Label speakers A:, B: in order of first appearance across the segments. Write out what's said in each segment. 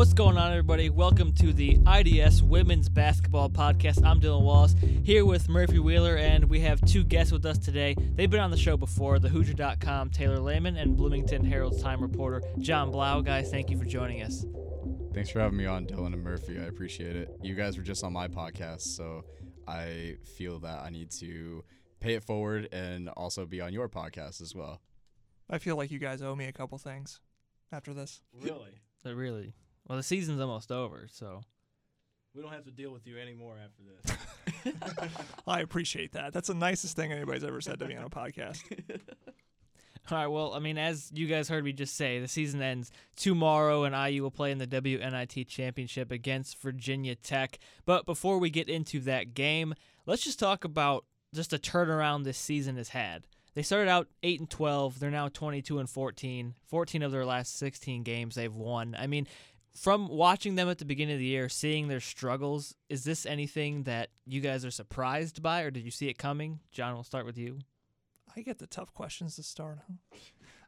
A: What's going on, everybody? Welcome to the IDS Women's Basketball Podcast. I'm Dylan Wallace here with Murphy Wheeler, and we have two guests with us today. They've been on the show before the Hoosier.com Taylor Lehman and Bloomington Herald-Times reporter John Blau. Guys, thank you for joining us.
B: Thanks for having me on, Dylan and Murphy. I appreciate it. You guys were just on my podcast, so I feel that I need to pay it forward and also be on your podcast as well.
C: I feel like you guys owe me a couple things after this.
D: Really?
A: But really, well, the season's almost over, so
D: We don't have to deal with you anymore after this.
C: I appreciate that. That's the nicest thing anybody's ever said to me on a podcast.
A: All right. Well, I mean, as you guys heard me just say, the season ends tomorrow, and IU will play in the WNIT championship against Virginia Tech. But before we get into that game, let's just talk about just a turnaround this season has had. They started out 8 and 12. They're now 22 and 14. 14 of their last 16 games they've won. I mean, from watching them at the beginning of the year, seeing their struggles, is this anything that you guys are surprised by, or did you see it coming? John, we'll start with you.
C: I get the tough questions to start.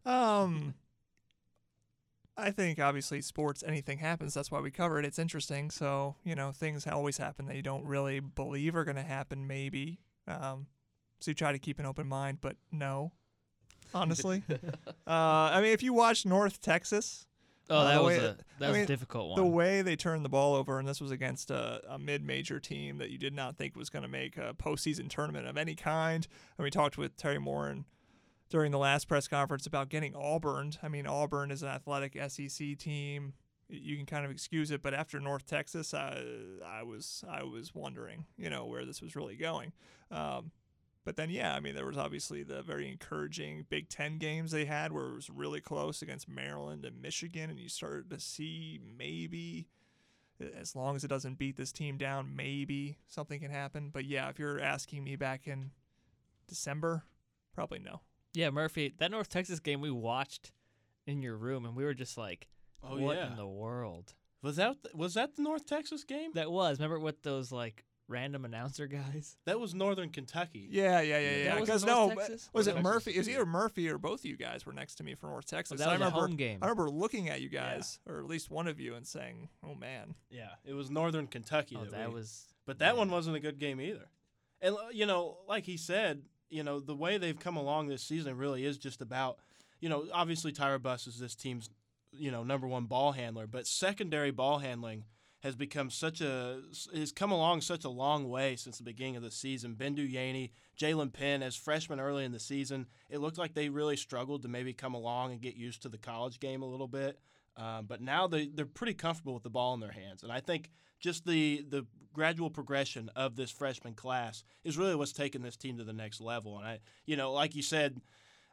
C: Huh? Um, I think obviously sports, anything happens. That's why we cover it. It's interesting. So you know, things always happen that you don't really believe are going to happen. Maybe. Um, so you try to keep an open mind, but no. Honestly, uh, I mean, if you watch North Texas,
A: Oh,
C: Uh,
A: that was
C: way-
A: a that
C: I
A: was
C: mean,
A: a difficult one.
C: the way they turned the ball over, and this was against a, a mid-major team that you did not think was going to make a postseason tournament of any kind. And we talked with Teri Moren during the last press conference about getting Auburn. I mean, Auburn is an athletic SEC team. You can kind of excuse it, but after North Texas, I, I was I was wondering, you know, where this was really going. Um, but then, yeah, I mean, there was obviously the very encouraging Big Ten games they had where it was really close against Maryland and Michigan, and you started to see maybe, as long as it doesn't beat this team down, maybe something can happen. But yeah, if you're asking me back in December, probably no.
A: yeah, Murphy, that North Texas game we watched in your room, and we were just like,
D: Oh
A: "What
D: yeah.
A: in the world?"
D: was that was that the North Texas game?
A: That was. Remember with those like random announcer guys?
D: That was Northern Kentucky.
C: Yeah, yeah, yeah, yeah.
A: was
C: Because no,
A: Texas?
C: was
D: Or
C: it
D: Texas
C: Murphy? It was either Murphy or both of you guys were next to me for North Texas.
A: that
C: I
A: was a
C: remember,
A: home game.
C: I remember looking at you
D: Yeah.
C: guys, or at least one of you, and saying, "Oh man."
D: Yeah, it was Northern Kentucky.
A: Oh,
D: that
A: that
D: we-
A: was.
D: But that
A: yeah.
D: one wasn't a good game either. And uh, you know, like he said, you know, the way they've come along this season really is just about, you know, obviously Tyra Buss is this team's, you know, number one ball handler, but secondary ball handling has become such a has come along such a long way since the beginning of the season. Bendu Yeaney, Jaelynn Penn as freshmen early in the season, it looked like they really struggled to maybe come along and get used to the college game a little bit. Um, but now they they're pretty comfortable with the ball in their hands, and I think just the the gradual progression of this freshman class is really what's taken this team to the next level. And I, you know, like you said,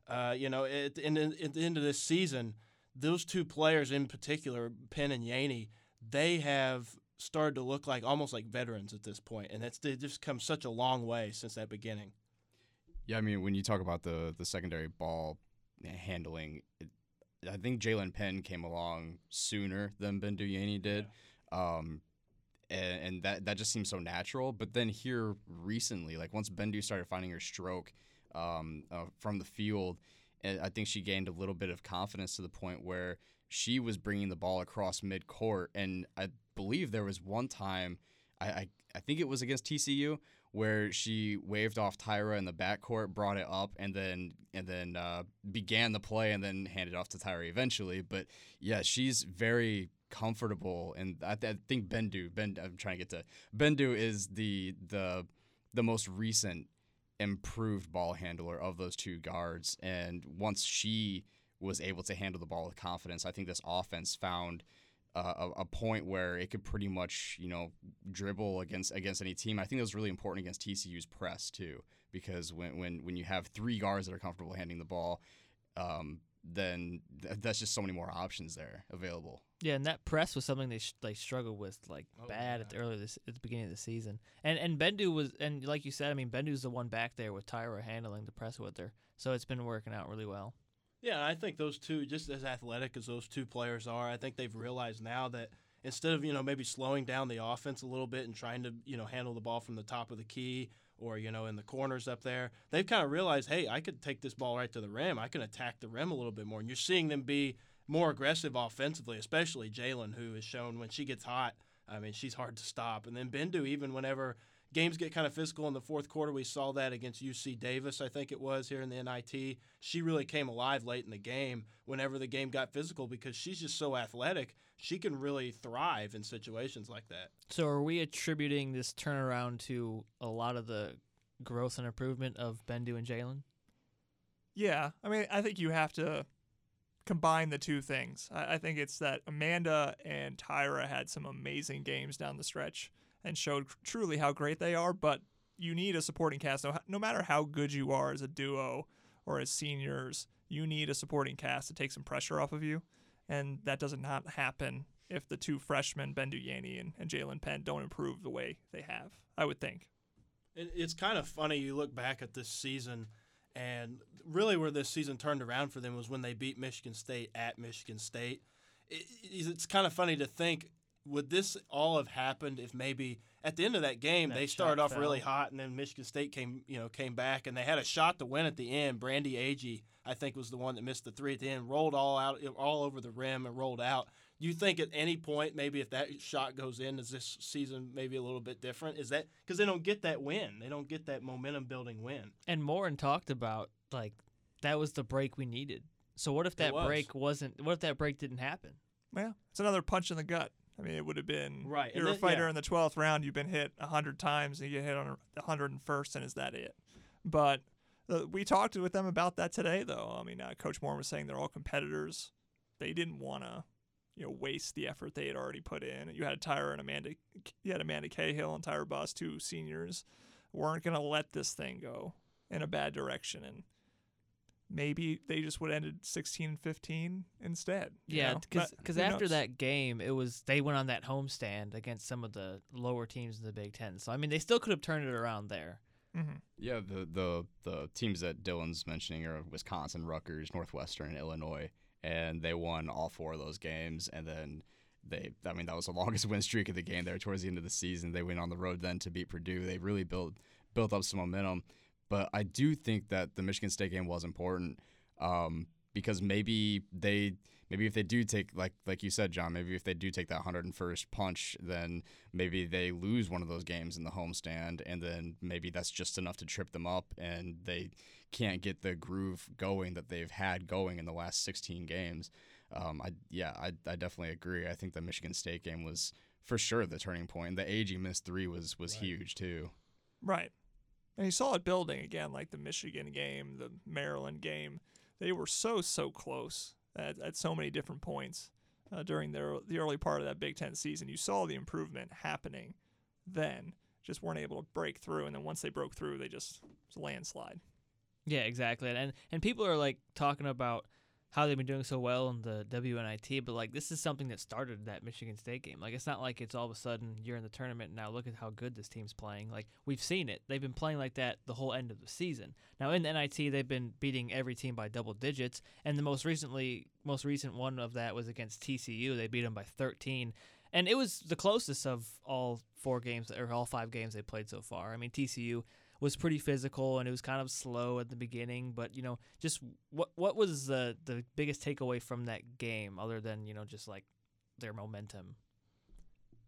D: uh, you know, at, in, at the end of this season, those two players in particular, Penn and Yeaney, they have started to look like almost like veterans at this point, and it's they've just come such a long way since that beginning.
B: Yeah, I mean, when you talk about the the secondary ball handling, it, I think Jaelynn Penn came along sooner than Bendu Yeaney did, um, and, and that that just seems so natural. But then here recently, like once Bendu started finding her stroke um, uh, from the field, and I think she gained a little bit of confidence to the point where she was bringing the ball across mid court, and I believe there was one time, I I, I think it was against TCU where she waved off Tyra in the backcourt, brought it up, and then and then uh, began the play, and then handed off to Tyra eventually. But yeah, she's very comfortable, and I, th- I think Bendu, Ben, I'm trying to get to Bendu is the the the most recent improved ball handler of those two guards, and once she was able to handle the ball with confidence, I think this offense found uh, a, a point where it could pretty much you know dribble against against any team. I think that was really important against TCU's press too, because when when when you have three guards that are comfortable handling the ball, um, then th- that's just so many more options there available.
A: Yeah, and that press was something they sh- they struggled with like
D: Oh,
A: bad at the
D: yeah.
A: early this at the beginning of the season. And and Bendu was and like you said, I mean Bendu's the one back there with Tyra handling the press with her, so it's been working out really well.
D: Yeah, I think those two, just as athletic as those two players are, I think they've realized now that instead of you know maybe slowing down the offense a little bit and trying to you know handle the ball from the top of the key or you know in the corners up there, they've kind of realized, hey, I could take this ball right to the rim. I can attack the rim a little bit more, and you're seeing them be more aggressive offensively, especially Jaelynn, who has shown when she gets hot, I mean, she's hard to stop. And then Bendu, even whenever games get kind of physical in the fourth quarter, we saw that against UC Davis, I think it was here in the NIT. She really came alive late in the game whenever the game got physical because she's just so athletic. She can really thrive in situations like that.
A: So, are we attributing this turnaround to a lot of the growth and improvement of Bendu and Jaelynn?
C: Yeah, I mean, I think you have to combine the two things. I, I, think it's that Amanda and Tyra had some amazing games down the stretch and showed truly how great they are, but you need a supporting cast. No, no matter how good you are as a duo or as seniors, you need a supporting cast to take some pressure off of you. And that does not happen if the two freshmen, Bendu Yeaney and, and Jaelynn Penn, don't improve the way they have, I would think.
D: It's kind of funny. You look back at this season, and really where this season turned around for them was when they beat Michigan State at Michigan State. It's kind of funny to think would this all have happened if maybe at the end of that game that they started off fell. really hot and then Michigan State came you know came back and they had a shot to win at the end. Brandy Agee I think was the one that missed the three at the end, rolled all out all over the rim and rolled out. Do you think at any point maybe if that shot goes in, is this season maybe a little bit different? Is that because they don't get that win, they don't get that momentum building win?
A: And Moren talked about like that was the break we needed. So what if that was. break wasn't? What if that break didn't happen?
C: Well, it's another punch in the gut. I mean, it would have been
D: right.
C: You're then, a fighter yeah. in the 12th round. You've been hit hundred times, and you get hit on the 101st, and is that it? But uh, we talked with them about that today, though. I mean, uh, Coach Moore was saying they're all competitors. They didn't want to, you know, waste the effort they had already put in. You had Tyra and Amanda. You had Amanda Cahill and Tyra Buss, two seniors, weren't going to let this thing go in a bad direction, and maybe they just would have ended 16 and 15 instead.
A: Yeah, because after knows? that game, it was they went on that homestand against some of the lower teams in the Big Ten. So I mean, they still could have turned it around there.
B: Mm-hmm. Yeah, the the the teams that Dylan's mentioning are Wisconsin, Rutgers, Northwestern, and Illinois, and they won all four of those games, and then. They, I mean, that was the longest win streak of the game there towards the end of the season. They went on the road then to beat Purdue. They really built built up some momentum. But I do think that the Michigan State game was important um, because maybe they maybe if they do take like like you said, John, maybe if they do take that 101st punch, then maybe they lose one of those games in the homestand, and then maybe that's just enough to trip them up, and they can't get the groove going that they've had going in the last 16 games. Um, I yeah, I, I definitely agree. I think the Michigan State game was for sure the turning point. The Agee missed three was was right. huge too.
C: Right. And you saw it building again, like the Michigan game, the Maryland game. They were so so close at, at so many different points uh, during their the early part of that Big Ten season. You saw the improvement happening then, just weren't able to break through. And then once they broke through, they just landslide.
A: Yeah, exactly. And and people are like talking about how they've been doing so well in the WNIT, but like this is something that started that Michigan State game. Like it's not like it's all of a sudden you're in the tournament now. Look at how good this team's playing. Like we've seen it. They've been playing like that the whole end of the season. Now in the NIT, they've been beating every team by double digits, and the most recently most recent one of that was against TCU. They beat them by 13. And it was the closest of all four games or all five games they played so far. I mean, TCU was pretty physical and it was kind of slow at the beginning. But you know, just what what was the the biggest takeaway from that game, other than you know just like their momentum?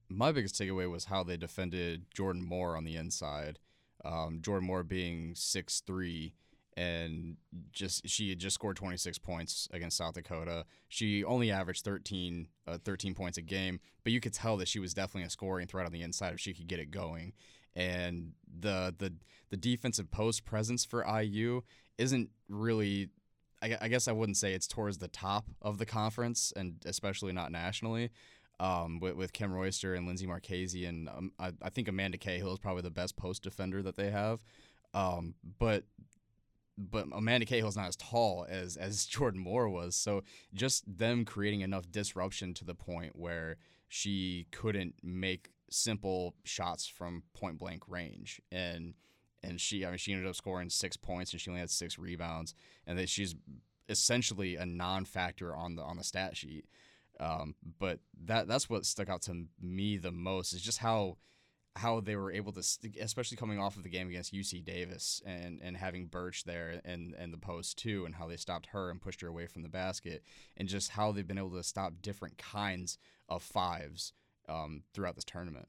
B: My biggest takeaway was how they defended Jordan Moore on the inside. Um, Jordan Moore being six three and just she had just scored 26 points against South Dakota. She only averaged 13, uh, 13 points a game, but you could tell that she was definitely a scoring threat on the inside if she could get it going and the the the defensive post presence for IU isn't really. I, I guess I wouldn't say it's towards the top of the conference, and especially not nationally. Um, with, with Kym Royster and Linsey Marchese, and um, I, I, think Amanda Cahill is probably the best post defender that they have. Um, but but Amanda Cahill is not as tall as as Jordan Moore was, so just them creating enough disruption to the point where she couldn't make simple shots from point blank range and and she I mean she ended up scoring six points and she only had six rebounds and that she's essentially a non-factor on the on the stat sheet. Um, but that that's what stuck out to me the most is just how how they were able to, especially coming off of the game against UC Davis and, and having Bertsch there and, and the post too, and how they stopped her and pushed her away from the basket, and just how they've been able to stop different kinds of fives um, throughout this tournament.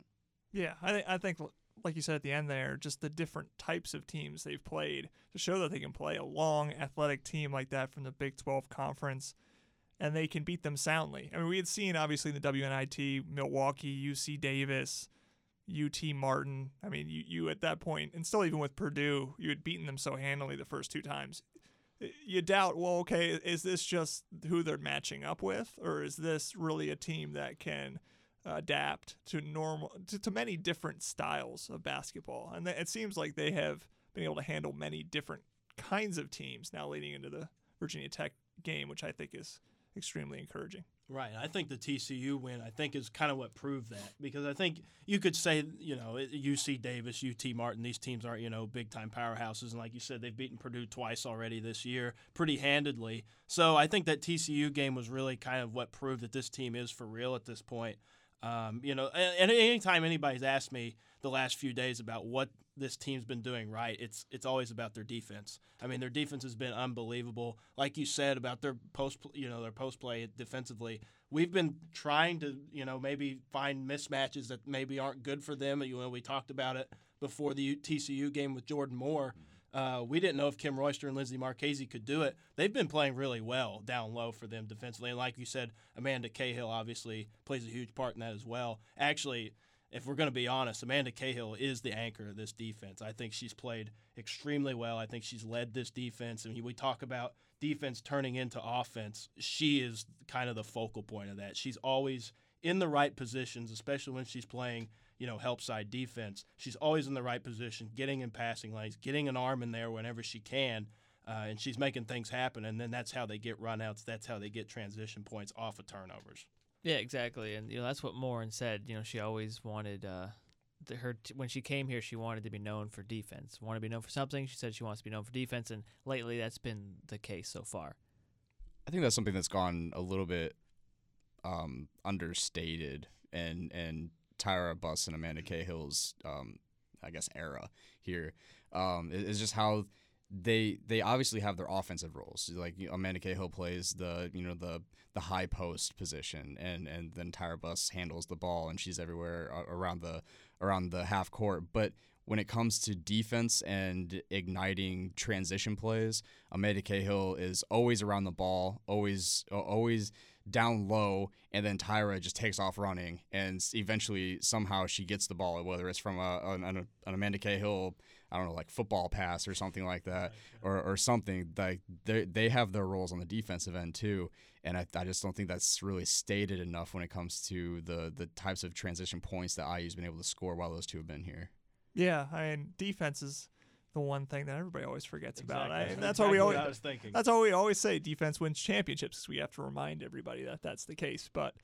C: Yeah, I, th- I think, like you said at the end there, just the different types of teams they've played to show that they can play a long, athletic team like that from the Big 12 Conference and they can beat them soundly. I mean, we had seen obviously in the WNIT, Milwaukee, UC Davis, UT Martin. I mean, you, you at that point, and still even with Purdue, you had beaten them so handily the first two times. You doubt, well, okay, is this just who they're matching up with, or is this really a team that can adapt to normal to, to many different styles of basketball? And it seems like they have been able to handle many different kinds of teams now leading into the Virginia Tech game, which I think is extremely encouraging.
D: Right. I think the TCU win, I think, is kind of what proved that because I think you could say, you know, UC Davis, UT Martin, these teams aren't, you know, big time powerhouses. And like you said, they've beaten Purdue twice already this year, pretty handedly. So I think that TCU game was really kind of what proved that this team is for real at this point. Um, you know, and anytime anybody's asked me the last few days about what this team's been doing right, it's it's always about their defense. I mean, their defense has been unbelievable. Like you said about their post, you know, their post play defensively. We've been trying to, you know, maybe find mismatches that maybe aren't good for them. You know, we talked about it before the TCU game with Jordan Moore. Uh, we didn't know if Kym Royster and Linsey Marchese could do it. They've been playing really well down low for them defensively. And like you said, Amanda Cahill obviously plays a huge part in that as well. Actually, if we're going to be honest, Amanda Cahill is the anchor of this defense. I think she's played extremely well. I think she's led this defense. I and mean, we talk about defense turning into offense. She is kind of the focal point of that. She's always in the right positions, especially when she's playing – you know, help side defense. She's always in the right position, getting in passing lanes, getting an arm in there whenever she can, uh, and she's making things happen. And then that's how they get runouts. That's how they get transition points off of turnovers.
A: Yeah, exactly. And you know that's what Moren said. You know, she always wanted uh, the, her t- when she came here, she wanted to be known for defense. Wanted to be known for something. She said she wants to be known for defense, and lately that's been the case so far.
B: I think that's something that's gone a little bit um, understated and and Tyra Buss and Amanda Cahill's, um, I guess, era here um, is just how they they obviously have their offensive roles. Like you know, Amanda Cahill plays the you know the the high post position, and and then Tyra Buss handles the ball, and she's everywhere around the around the half court. But when it comes to defense and igniting transition plays, Amanda Cahill is always around the ball, always always down low, and then Tyra just takes off running, and eventually somehow she gets the ball, whether it's from a, an, an Amanda Cahill, I don't know, like football pass or something like that, or, or something. Like they they have their roles on the defensive end too, and I, I just don't think that's really stated enough when it comes to the the types of transition points that IU's been able to score while those two have been here.
C: Yeah, I mean defense is the one thing that everybody always forgets
D: exactly.
C: about. I,
D: that's,
C: that's
D: exactly
C: what we always.
D: Thinking.
C: That's all we always say. Defense wins championships. Cause we have to remind everybody that that's the case. But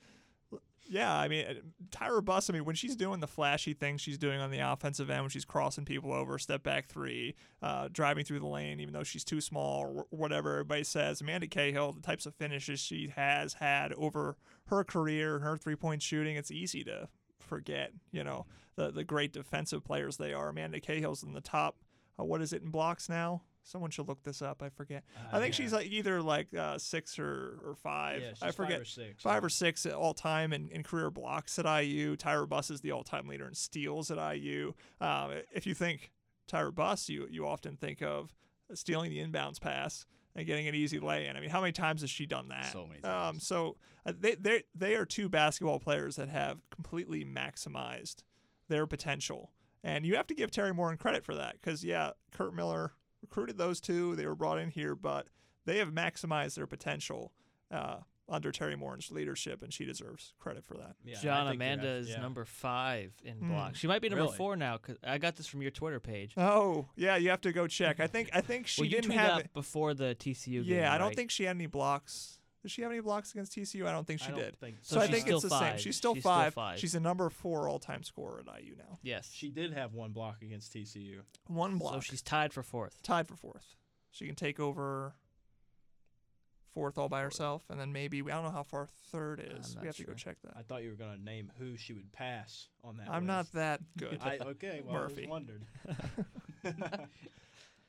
C: yeah, I mean, Tyra Buss. I mean, when she's doing the flashy things she's doing on the offensive end, when she's crossing people over, step back three, uh, driving through the lane, even though she's too small or whatever everybody says. Amanda Cahill, the types of finishes she has had over her career and her three point shooting, it's easy to forget. You know the the great defensive players they are. Amanda Cahill's in the top uh, what is it in blocks now? Someone should look this up. I forget. Uh, I think yeah. she's like either like uh, six or, or five.
D: Yeah,
C: I forget.
D: Five or six.
C: Five yeah. or six all time in, in career blocks at IU. Tyra Buss is the all time leader in steals at IU. Um, if you think Tyra Buss, you you often think of stealing the inbounds pass and getting an easy lay in. I mean, how many times has she done that?
B: So many times.
C: Um, so uh, they they they are two basketball players that have completely maximized their potential and you have to give Teri Moren credit for that because, yeah, Curt Miller recruited those two. They were brought in here, but they have maximized their potential uh, under Teri Moren's leadership, and she deserves credit for that.
A: Yeah, John Amanda have, is yeah. number five in mm. blocks. She might be number
D: really?
A: four now because I got this from your Twitter page.
C: Oh, yeah, you have to go check. I think I think she
A: well,
C: didn't have
A: it before the TCU.
C: Yeah,
A: game,
C: I don't
A: right?
C: think she had any blocks did she have any blocks against TCU? I don't think she
D: I
C: did.
D: Think
C: so.
A: so
C: I think it's the
A: five.
C: same. She's still
A: She's
C: five.
A: Still five.
C: She's a number four all-time scorer at IU now.
A: yes.
D: She did have one block against TCU.
C: One block.
A: So she's tied for fourth.
C: tied for fourth. She can take over fourth all by herself, and then maybe we I don't know how far third is. We have to go check that.
D: I thought you were going to name who she would pass on that.
C: I'm not that good.
D: I, okay, well,
C: Murphy.
D: I was wondered.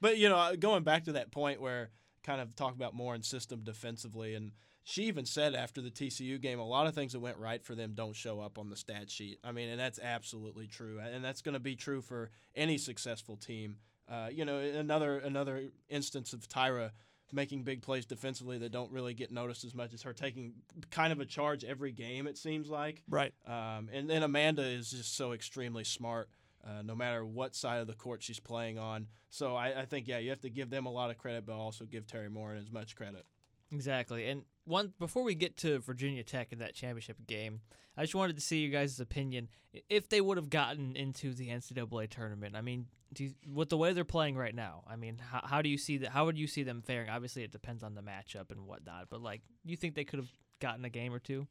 D: but you know, uh, going back to that point where kind of talk about more in system defensively, and she even said after the TCU game, a lot of things that went right for them don't show up on the stat sheet. I mean, and that's absolutely true, and that's going to be true for any successful team. Uh, you know, another another instance of Tyra making big plays defensively that don't really get noticed as much as her taking kind of a charge every game. It seems like.
C: right.
D: Um, and then Amanda is just so extremely smart, uh, no matter what side of the court she's playing on. So I, I think, yeah, you have to give them a lot of credit, but also give Teri Moren as much credit.
A: Exactly. And one before we get to Virginia Tech in that championship game, I just wanted to see you guys' opinion if they would have gotten into the NCAA tournament. I mean, you, with the way they're playing right now, I mean, how, how do you see that? How would you see them faring? Obviously, it depends on the matchup and whatnot. But like, you think they could have gotten a game or two?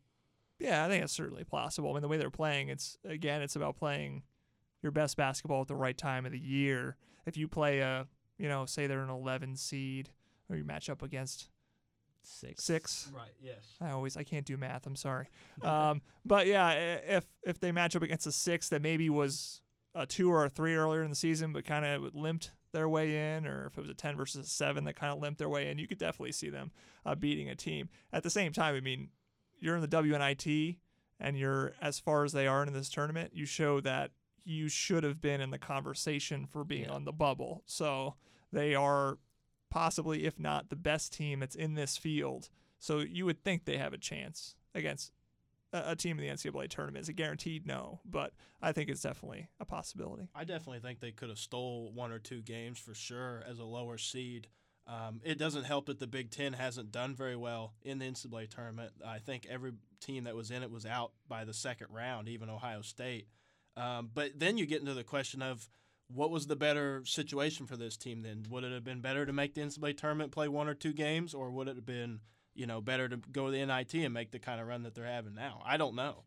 C: Yeah, I think it's certainly possible. I mean, the way they're playing, it's again, it's about playing your best basketball at the right time of the year. If you play a, you know, say they're an 11 seed, or you match up against
A: Six.
C: six.
D: Right, yes.
C: I always I can't do math. I'm sorry. Um, but yeah, if if they match up against a six that maybe was a two or a three earlier in the season, but kind of limped their way in, or if it was a ten versus a seven that kind of limped their way in, you could definitely see them uh, beating a team. At the same time, I mean, you're in the WNIT and you're as far as they are in this tournament. You show that you should have been in the conversation for being
A: Yeah.
C: on the bubble. So they are possibly, if not the best team that's in this field. So you would think they have a chance against a, team in the NCAA tournament. Is it guaranteed? No, but I think it's definitely a possibility.
D: I definitely think they could have stole one or two games for sure as a lower seed. Um, it doesn't help that the Big Ten hasn't done very well in the NCAA tournament. I think every team that was in it was out by the second round, even Ohio State. Um, but then you get into the question of what was the better situation for this team then? Would it have been better to make the NCAA tournament play one or two games, or would it have been, you know, better to go to the NIT and make the kind of run that they're having now? I don't know.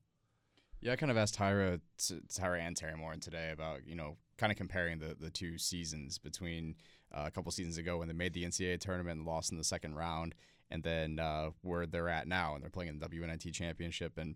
B: Yeah, I kind of asked Tyra, Tyra and Teri Moren today about you know kind of comparing the the two seasons between uh, a couple seasons ago when they made the NCAA tournament and lost in the second round, and then uh, where they're at now and they're playing in the WNIT championship. And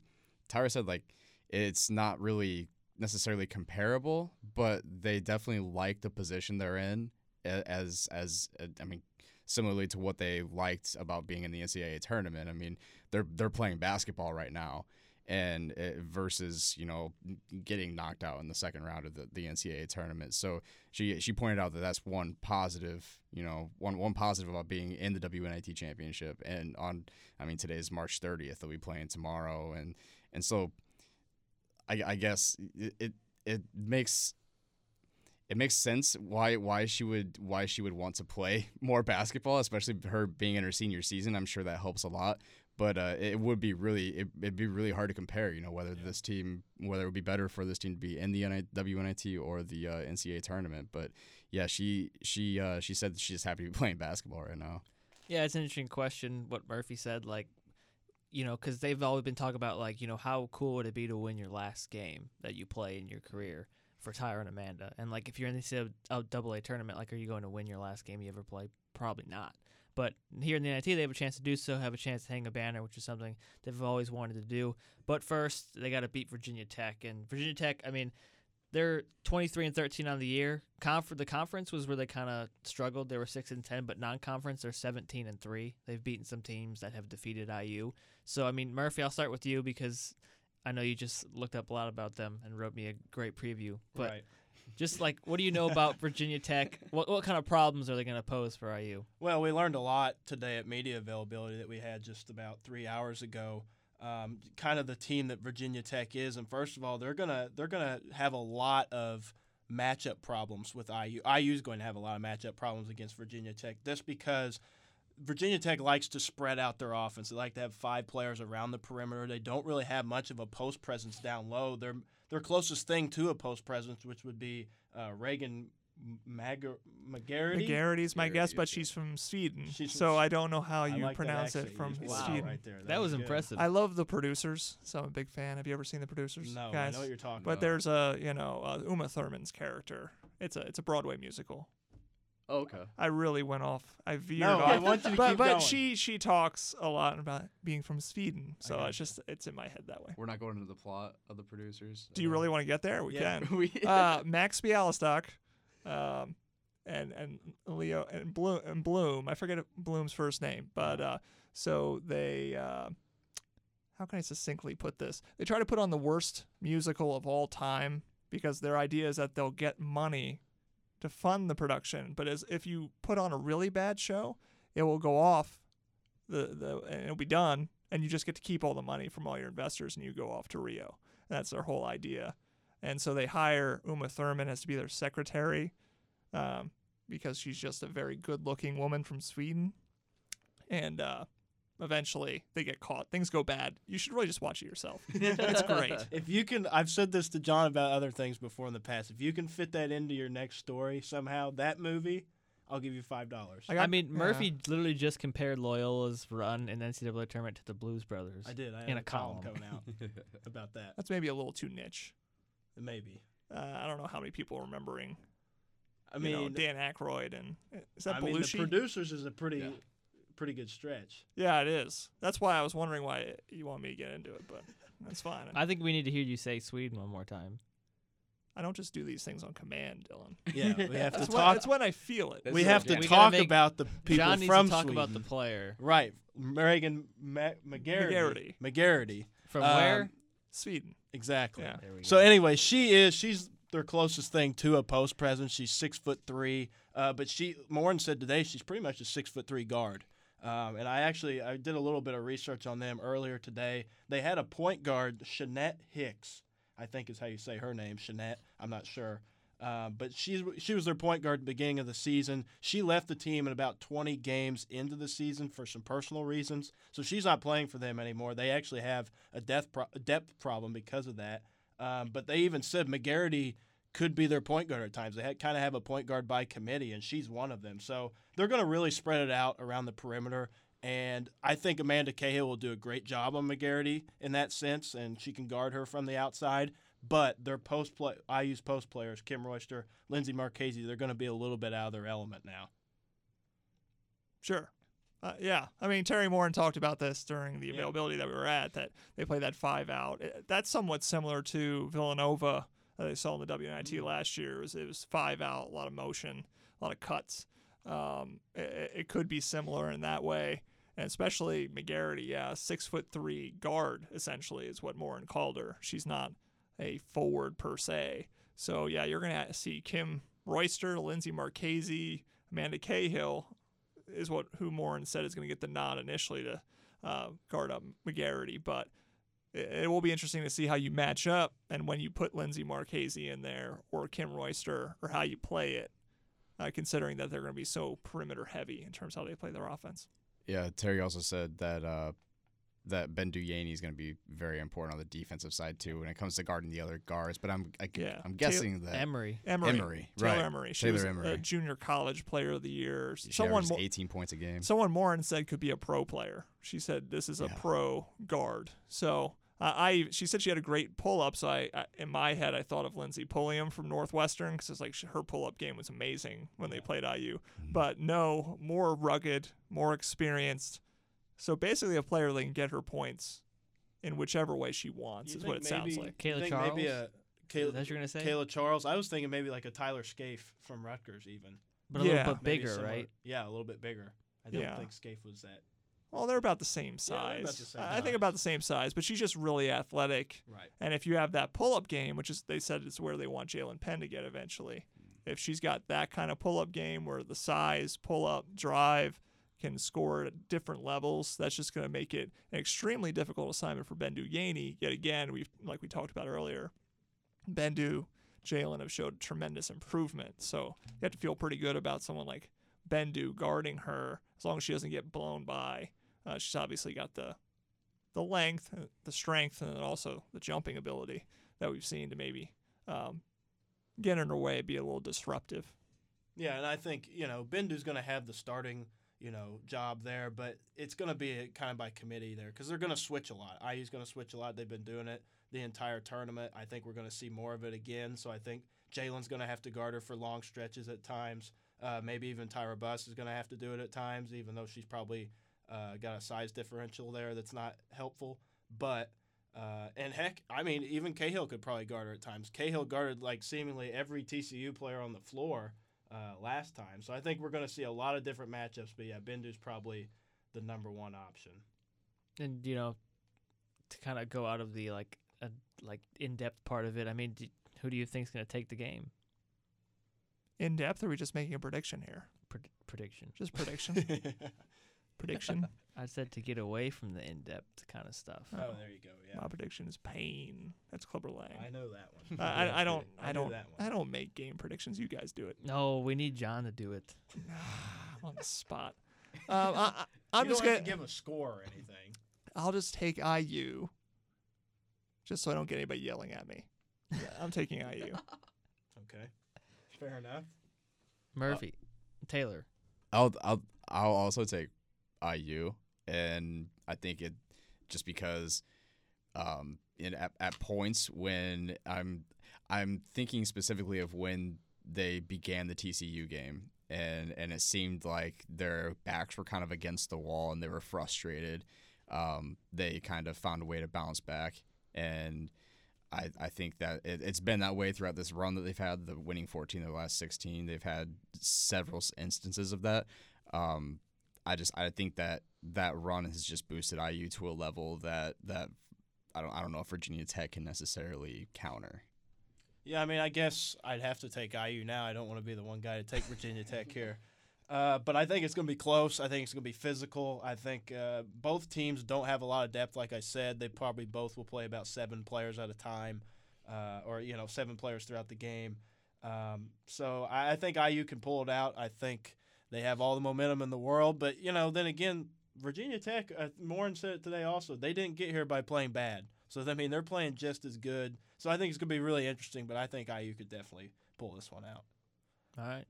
B: Tyra said like it's not really necessarily comparable, but they definitely like the position they're in as as uh, I mean similarly to what they liked about being in the NCAA tournament. I mean they're they're playing basketball right now and uh, versus you know getting knocked out in the second round of the, the NCAA tournament. So she she pointed out that that's one positive, you know, one one positive about being in the WNIT championship. And on, I mean, today's March 30th. They'll be playing tomorrow, and and so I, I guess it, it it makes it makes sense why why she would why she would want to play more basketball, especially her being in her senior season. I'm sure that helps a lot. But uh, it would be really it, it'd be really hard to compare. You know whether this team whether it would be better for this team to be in the NI WNIT or the uh, NCAA tournament. But yeah, she she uh, she said that she's happy to be playing basketball right now.
A: Yeah, it's an interesting question. What Murphy said, like, you know, because they've always been talking about, like, you know, how cool would it be to win your last game that you play in your career for Tyra and Amanda? And like, if you're in the NCAA tournament, like, are you going to win your last game you ever play? Probably not. But here in the NIT, they have a chance to do so, have a chance to hang a banner, which is something they've always wanted to do. But first, they got to beat Virginia Tech, and Virginia Tech, I mean, they're 23 and 13 on the year. Confer- the conference was where they kind of struggled. They were 6 and 10, but non-conference they're 17 and 3. They've beaten some teams that have defeated IU. So I mean, Murphy, I'll start with you because I know you just looked up a lot about them and wrote me a great preview. But
D: right.
A: just like what do you know about Virginia Tech? What what kind of problems are they going to pose for IU?
D: Well, we learned a lot today at media availability that we had just about three hours ago. Um, kind of the team that Virginia Tech is, and first of all, they're gonna they're gonna have a lot of matchup problems with IU. IU is going to have a lot of matchup problems against Virginia Tech. This because Virginia Tech likes to spread out their offense. They like to have five players around the perimeter. They don't really have much of a post presence down low. Their their closest thing to a post presence, which would be uh, Reagan Mag- Magarity.
C: Magarity's my guess, but she's from Sweden,
D: She's from
C: so I don't know how
D: I
C: you
D: like that
C: pronounce it
D: accent you
C: from
D: just pulled
A: Wow.
C: Sweden.
D: Right there.
A: That was
D: good.
A: impressive.
C: I love the producers, so I'm a big fan. Have you ever seen the producers?
D: No, I know what you're talking about.
C: But
D: about.
C: there's a you know uh, Uma Thurman's character. It's a it's a Broadway musical.
B: Oh, okay.
C: I really went off. I veered
D: No,
C: off.
D: I want you to
C: but
D: keep
C: but
D: going.
C: she she talks a lot about being from Sweden, so
B: gotcha.
C: it's just it's in my head that way.
B: We're not going into the plot of the producers.
C: Do you really want to get there? We
D: Yeah.
C: can.
B: we,
C: uh, Max Bialystock, um, and and Leo and Bloom and Bloom. I forget Bloom's first name, but uh, so they. Uh, how can I succinctly put this? They try to put on the worst musical of all time because their idea is that they'll get money to fund the production. But as if you put on a really bad show, it will go off the the and it'll be done, and you just get to keep all the money from all your investors, and you go off to Rio. That's their whole idea. And so they hire Uma Thurman as to be their secretary um, because she's just a very good looking woman from Sweden. And uh, eventually they get caught. Things go bad. You should really just watch it yourself. it's great.
D: If you can, I've said this to John about other things before in the past. If you can fit that into your next story somehow, that movie, I'll give you five dollars.
C: I
A: I,
C: got-
A: mean,
C: yeah.
A: Murphy literally just compared Loyola's run in the NCAA tournament to the Blues Brothers.
D: I did. I
A: In a
D: a column
A: column.
D: coming out about that.
C: That's maybe a little too niche.
D: Maybe.
C: Uh, I don't know how many people are remembering.
D: I
C: you
D: mean,
C: know, Dan Aykroyd and is that
D: I mean, the producers is a pretty,
B: Yeah.
D: pretty good stretch.
C: yeah, it is. That's why I was wondering why you want me to get into it, but that's fine. I,
A: I think we need to hear you say Sweden one more time.
C: I don't just do these things on command, Dylan.
D: Yeah, we have to
C: That's when,
D: talk.
C: that's when I feel it.
B: That's
D: we have to.
A: We
D: talk
A: make-
D: about the people
A: John needs
D: from
A: to talk
D: Sweden.
A: about the player
D: Right, Megan Ma- Magarity.
C: Magarity.
D: Magarity.
A: from
D: Um,
A: where.
C: Sweden.
D: Exactly.
C: Yeah.
A: There we
D: So
A: go.
D: anyway, she is she's their closest thing to a post presence. She's six foot three, uh, but she Moren said today she's pretty much a six foot three guard. Um, and I actually I did a little bit of research on them earlier today. They had a point guard, Shanette Hicks, I think is how you say her name, Shanette. I'm not sure. Uh, but she's she was their point guard at the beginning of the season. She left the team in about 20 games into the season for some personal reasons, so she's not playing for them anymore. They actually have a depth pro- depth problem because of that. Um, but they even said Magarity could be their point guard at times. They had, kind of have a point guard by committee, and she's one of them. So they're going to really spread it out around the perimeter. And I think Amanda Cahill will do a great job on Magarity in that sense, and she can guard her from the outside. But their post play, IU's post players, Kym Royster, Linsey Marchese, they're going to be a little bit out of their element now.
C: Sure. Uh, yeah, I mean Teri Moren talked about this during the
D: Yeah.
C: availability that we were at. That they play that five out. It- that's somewhat similar to Villanova that they saw in the WNIT last year. It was, it was five out, a lot of motion, a lot of cuts. Um, it, it could be similar in that way, and especially Magarity. Yeah, six foot three guard essentially is what Moren called her. She's not a forward per se. So yeah, you're gonna see Kym Royster, Linsey Marchese, Amanda Cahill is what who Moren said is going to get the nod initially to uh, guard up Magarity, but it, it will be interesting to see how you match up and when you put Linsey Marchese in there or Kym Royster or how you play it, uh, considering that they're going to be so perimeter heavy in terms of how they play their offense.
B: Yeah, Terry also said that uh, that Bendu Yeaney is going to be very important on the defensive side too when it comes to guarding the other guards. But I'm I,
C: Yeah.
B: I'm guessing that
A: Emery.
C: Emery,
B: Emery,
C: Taylor
B: right.
C: Emery, she
B: Taylor
C: was a junior college player of the year.
B: she
C: Someone
B: averages
C: more,
B: 18 points a game.
C: Someone Moren said could be a pro player. She said this is a
B: Yeah.
C: pro guard. So uh, I, she said she had a great pull up. So I, I, in my head, I thought of Lindsay Pulliam from Northwestern because it's like she, her pull up game was amazing when they played IU.
B: Mm-hmm.
C: But no, more rugged, more experienced. So basically, a player that can get her points in whichever way she wants
D: You
C: is what it
D: think
C: sounds like.
A: Kayla
D: think Maybe
A: Charles?
D: a Kayla,
A: that what you're gonna say?
D: Kayla Charles. I was thinking maybe like a Tyler Scaife from Rutgers, even.
A: but a
C: Yeah.
A: little bit bigger,
D: similar-
A: right?
D: Yeah, a little bit bigger. I don't
C: Yeah.
D: think Scaife was that.
C: Well, they're about the same size.
D: they're the same
C: I I think about the same size, but she's just really athletic.
D: Right.
C: And if you have that pull up game, which is they said is where they want Jaelynn Penn to get eventually, if she's got that kind of pull up game where the size, pull up, drive can score at different levels, that's just going to make it an extremely difficult assignment for Bendu Yeaney. Yet again, we've like we talked about earlier, Bendu, Jaelynn have showed tremendous improvement. So you have to feel pretty good about someone like Bendu guarding her as long as she doesn't get blown by. Uh, she's obviously got the the length, uh, the strength, and also the jumping ability that we've seen to maybe um, get in her way, be a little disruptive.
D: Yeah, and I think you know Bendu's going to have the starting you know job there, but it's going to be kind of by committee there because they're going to switch a lot. IU's going to switch a lot. They've been doing it the entire tournament. I think we're going to see more of it again. So I think Jaelynn's going to have to guard her for long stretches at times. Uh, maybe even Tyra Buss is going to have to do it at times, even though she's probably uh, got a size differential there that's not helpful. But uh, and heck, I mean, even Cahill could probably guard her at times. Cahill guarded like seemingly every TCU player on the floor uh, last time, so I think we're going to see a lot of different matchups. But yeah, Bendu's probably the number one option.
A: And you know, to kind of go out of the like a like in depth part of it, I mean, d who do you think's going to take the game?
C: In depth, or are we just making a prediction here?
A: Pred- prediction.
C: Just prediction. prediction.
A: I said to get away from the in depth kind of stuff.
D: oh, there you go. Yeah,
C: My prediction is pain. That's Clubber Lang.
D: I know that one.
C: I, I, I don't.
D: I
C: I, don't.
D: that one.
C: I don't make game predictions. You guys do it.
A: No, we need John to do it.
C: on the spot. Um, I, I, I'm
D: you
C: just
D: don't
C: gonna.
D: have to give a score or anything.
C: I'll just take IU, just so I don't get anybody yelling at me. Yeah, I'm taking IU.
D: Okay, fair enough.
A: Murphy, Taylor.
B: I'll I'll I'll also take IU, and I think it just because um in at, at points when I'm I'm thinking specifically of when they began the TCU game and and it seemed like their backs were kind of against the wall and they were frustrated. Um, they kind of found a way to bounce back and. I, I think that it, it's been that way throughout this run that they've had, the winning 14 of the last 16. They've had several instances of that. Um, I just I think that that run has just boosted IU to a level that that I don't I don't know if Virginia Tech can necessarily counter.
D: Yeah, I mean, I guess I'd have to take IU now. I don't want to be the one guy to take Virginia Tech here. Uh, but I think it's going to be close. I think it's going to be physical. I think uh, both teams don't have a lot of depth. Like I said, they probably both will play about seven players at a time, uh, or you know, seven players throughout the game. Um, so I, I think IU can pull it out. I think they have all the momentum in the world. But you know, then again, Virginia Tech. Uh, Moren said it today. Also, they didn't get here by playing bad. So I mean, they're playing just as good. So I think it's going to be really interesting. But I think IU could definitely pull this one out.
A: All right.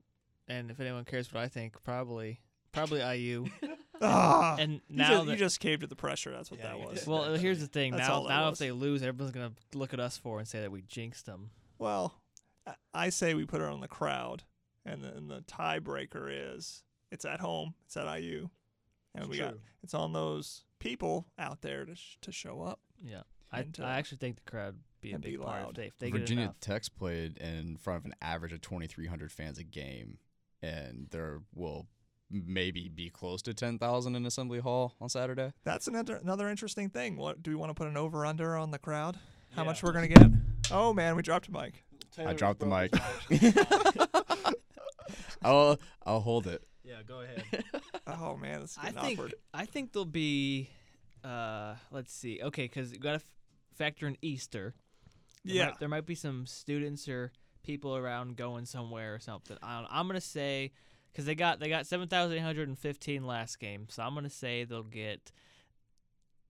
A: And if anyone cares what I think, probably probably IU.
C: Ah,
A: And
C: you,
A: now
C: just,
A: that
C: you just caved to the pressure. That's what
D: Yeah,
C: that was.
D: did.
A: well, here's the thing.
C: That's
A: now now if they lose, everyone's gonna look at us for and say that we jinxed them.
C: Well, I- I say we put it on the crowd, and then the tiebreaker is it's at home, it's at IU, and
D: It's
C: we got it's on those people out there to sh- to show up.
A: Yeah. I,
C: And, uh,
A: I actually think the crowd be a
C: and be
A: big part
C: loud.
A: if they, if they
B: Virginia
A: enough.
B: Tech's played in front of an average of 2,300 fans a game, and there will maybe be close to 10,000 in Assembly Hall on Saturday.
C: That's another another interesting thing. What do we want to put an over under on the crowd? How much we're gonna get? Oh man, we dropped a mic.
D: Taylor
B: dropped the mic.
D: his mic.
B: I'll I'll hold it.
D: yeah, go ahead.
C: Oh man, this is
A: I think
C: awkward.
A: I think there'll be, uh, let's see. Okay, because you got to f- factor in Easter. There
C: Yeah,
A: might, there might be some students or people around going somewhere or something. I don't, I'm gonna say because they got they got seven thousand eight hundred and fifteen last game, so I'm gonna say they'll get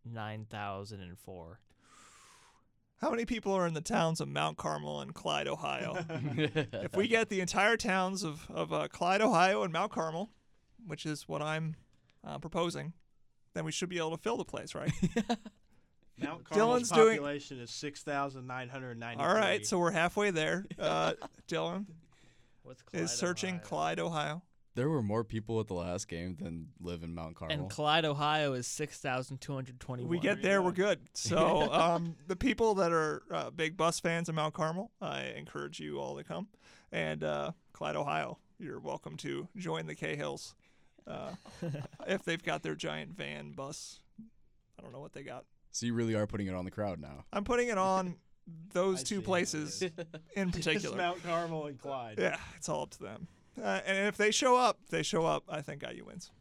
A: nine thousand and four.
C: How many people are in the towns of Mount Carmel and Clyde, Ohio? if we get the entire towns of, of uh, Clyde, Ohio and Mount Carmel, which is what I'm uh, proposing, then we should be able to fill the place, right?
D: Mount Carmel's
C: Dylan's doing-
D: population is six thousand nine hundred ninety.
C: All right, so we're halfway there. Uh, Dylan
A: What's
C: is searching
A: Ohio?
C: Clyde, Ohio.
B: There were more people at the last game than live in Mount Carmel.
A: And Clyde, Ohio is six thousand two hundred twenty-one.
C: We get there, we're good. So, um, the people that are uh, big bus fans of Mount Carmel, I encourage you all to come. And uh, Clyde, Ohio, you're welcome to join the Cahills uh, if they've got their giant van bus. I don't know what they got.
B: so you really are putting it on the crowd now.
C: I'm putting it on those
D: I
C: two
D: see how it
C: places
D: is.
C: in
D: Just
C: particular.
D: Mount Carmel and Clyde.
C: Yeah, it's all up to them. Uh, and if they show up, they show up. I think IU wins.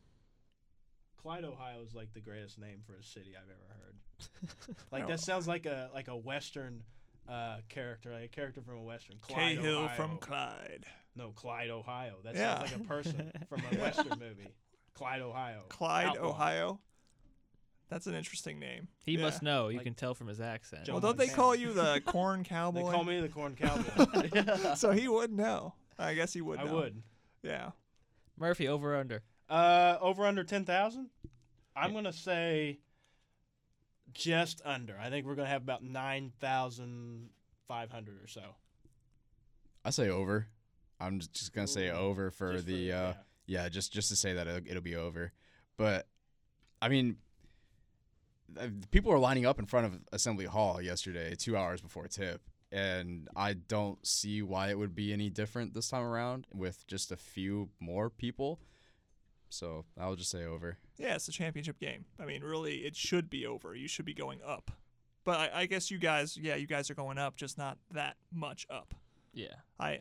D: Clyde, Ohio is like the greatest name for a city I've ever heard. Like that sounds like a like a western uh, character, like a character from a western. Clyde,
C: Cahill
D: Ohio.
C: from Clyde.
D: no Clyde, Ohio. That
C: Yeah.
D: sounds like a person from a western movie. Clyde, Ohio.
C: Clyde,
D: Outlaw.
C: Ohio. That's an interesting name.
A: He
C: Yeah.
A: must know. You
D: Like
A: can tell from his accent.
D: Joe
C: Well, don't they call you the corn cowboy?
D: They
C: cowboy?
D: call me the Corn Cowboy.
C: so he would know. I guess he would.
D: I
C: know.
D: would.
C: Yeah.
A: Murphy over or under.
D: Uh, over under ten thousand. I'm gonna say just under. I think we're gonna have about nine thousand five hundred or so.
B: I say over. I'm just- just gonna say over for
D: Just
B: the uh,
D: yeah.
B: yeah, just just to say that it'll, it'll be over. But I mean, uh, people were lining up in front of Assembly Hall yesterday, two hours before tip, and I don't see why it would be any different this time around with just a few more people. So I'll just say over.
C: Yeah, it's a championship game. I mean, really, it should be over. You should be going up. But I, I guess you guys, yeah, you guys are going up, just not that much up.
A: Yeah.
C: I,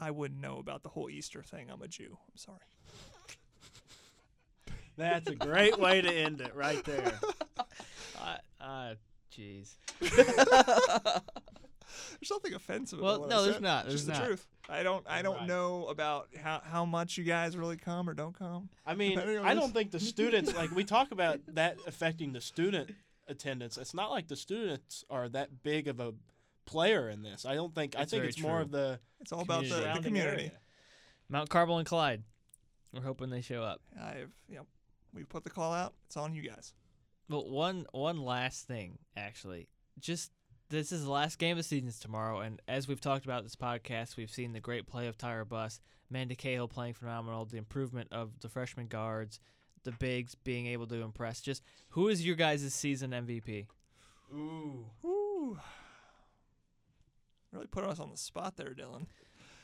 C: I wouldn't know about the whole Easter thing. I'm a Jew. I'm sorry.
D: That's a great way to end it right there.
A: Uh, uh, jeez.
C: There's nothing offensive.
A: Well,
C: about what
A: no,
C: I
A: there's
C: said.
A: not,
C: It's just
A: there's
C: the truth. I don't. I don't
D: Right.
C: know about how how much you guys really come or don't come.
D: I mean, I don't think the students like we talk about that affecting the student attendance. It's not like the students are that big of a player in this. I don't think. I think
A: very
D: it's more of the
C: It's all about the,
A: Community.
C: the community.
D: area.
A: Mount Carmel and Clyde. We're hoping they show up.
C: I've yep. We put the call out. It's on you guys.
A: Well, one one last thing, actually. Just this is the last game of the season tomorrow, and as we've talked about this podcast, we've seen the great play of Tyra Buss, Amanda Cahill playing phenomenal, the improvement of the freshman guards, the bigs being able to impress. Just who is your guys' season MVP?
D: Ooh,
C: Ooh. Really put us on the spot there, Dylan.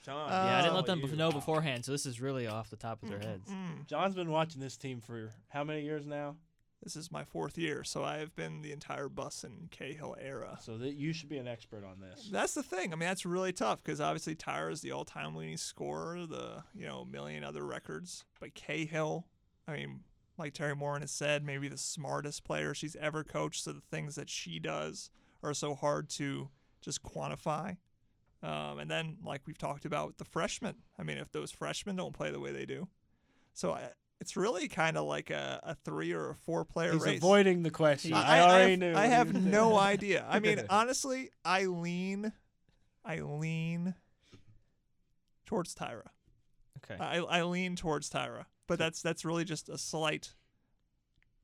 D: John.
A: Uh, yeah, I didn't let them
D: you.
A: know beforehand, so this is really off the top of their heads.
D: John's been watching this team for how many years now?
C: This is my fourth year, so I have been the entire Buss and Cahill era.
D: So that you should be an expert on this.
C: That's the thing. I mean, that's really tough because obviously Tyra is the all-time leading scorer, the you know million other records. But Cahill, I mean, like Teri Moren has said, maybe the smartest player she's ever coached. So the things that she does are so hard to just quantify. Um, and then, like we've talked about the freshmen, I mean, if those freshmen don't play the way they do, so I, it's really kind of like a, a three or a four-player
D: He's
C: race.
D: avoiding the question.
C: I,
D: I, already
C: have,
D: knew.
C: I have no idea. I mean, honestly, I lean, I lean towards Tyra.
A: Okay,
C: I, I lean towards Tyra, but that's that's really just a slight,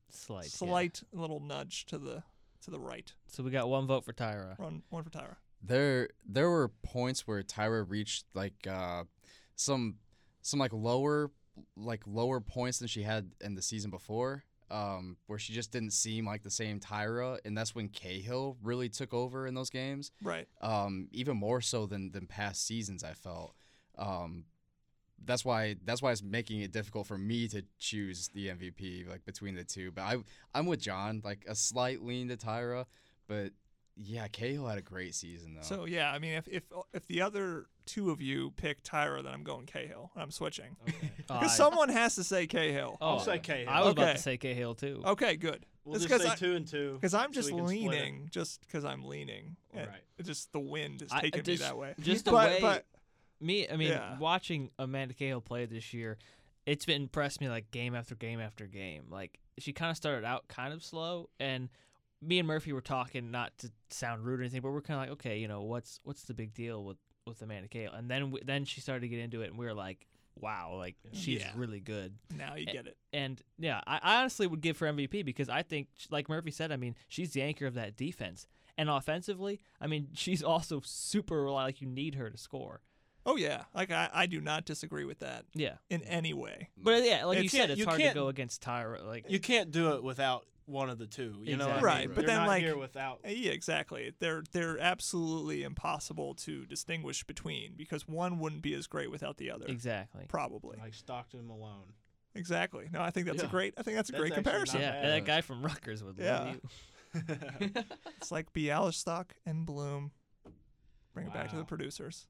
A: slight, yeah.
C: slight little nudge to the to the right.
A: So we got one vote for Tyra.
C: One one for Tyra.
B: There there were points where Tyra reached like uh, some some like lower like lower points than she had in the season before. Um, where she just didn't seem like the same Tyra, and that's when Cahill really took over in those games.
C: Right.
B: Um, even more so than than past seasons, I felt. Um, that's why that's why it's making it difficult for me to choose the MVP like between the two. But I I'm with John, like a slight lean to Tyra, but yeah, Cahill had a great season though.
C: So yeah, I mean, if if if the other two of you pick Tyra, then I'm going Cahill. I'm switching
D: Okay.
C: Because
A: I-
C: someone has to say Cahill.
A: oh,
D: I'll say Cahill.
A: I was about to say Cahill too.
C: Okay, good.
D: We'll
C: It's
D: just
C: 'cause
D: say
C: I-
D: two and two.
C: Because I'm just
D: we can split it.
C: leaning, just because I'm leaning.
D: All
C: and
D: right.
C: Just the wind is
A: I-
C: taking me that way.
A: Just the
C: but,
A: way
C: but
A: me, I mean,
C: Yeah.
A: watching Amanda Cahill play this year, it's been impressed me like game after game after game. Like she kind of started out kind of slow, and me and Murphy were talking, not to sound rude or anything, but we're kind of like, okay, you know, what's what's the big deal with with Amanda Cahill? And then w- then she started to get into it, and we were like, wow, like she's
C: Yeah.
A: really good.
C: now you get it.
A: And yeah, I, I honestly would give her MVP because I think, like Murphy said, I mean, she's the anchor of that defense. And offensively, I mean, she's also super like you need her to score.
C: Oh yeah, like I, I do not disagree with that
A: Yeah.
C: in any way.
A: But yeah, like you said, it's
D: you
A: hard to go against Tyra. Like
D: You can't do it without one of the two. You know, what I
A: Exactly.
C: Right,
D: mean?
C: but
D: You're
C: then,
D: not
C: like-
D: here without.
C: Uh, Yeah, exactly. They're they're absolutely impossible to distinguish between because one wouldn't be as great without the other.
A: exactly.
C: Probably.
D: Like Stockton Malone.
C: Exactly. No, I think that's a great. I think that's a
D: That's
C: great comparison.
A: Yeah,
D: bad.
A: that guy from Rutgers would
C: Yeah.
A: love you.
C: It's like Bialystok and Bloom. Bring it back to the producers.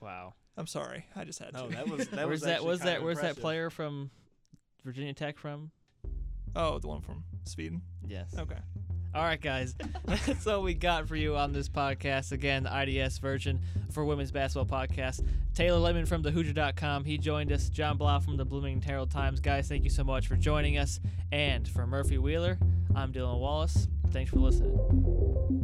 A: wow.
C: I'm sorry, I just had
D: no,
C: to.
D: that was that
A: where's
D: was
A: that? Was that? Where's that player from Virginia Tech from?
C: Oh, the one from Sweden.
A: Yes.
C: Okay.
A: All right, guys. That's all we got for you on this podcast. Again, the IDS version for Women's Basketball Podcast. Taylor Lemon from thehoosier.com. He joined us. John Blau from the Bloomington Herald Times. Guys, thank you so much for joining us. And for Murphy Wheeler, I'm Dylan Wallace. Thanks for listening.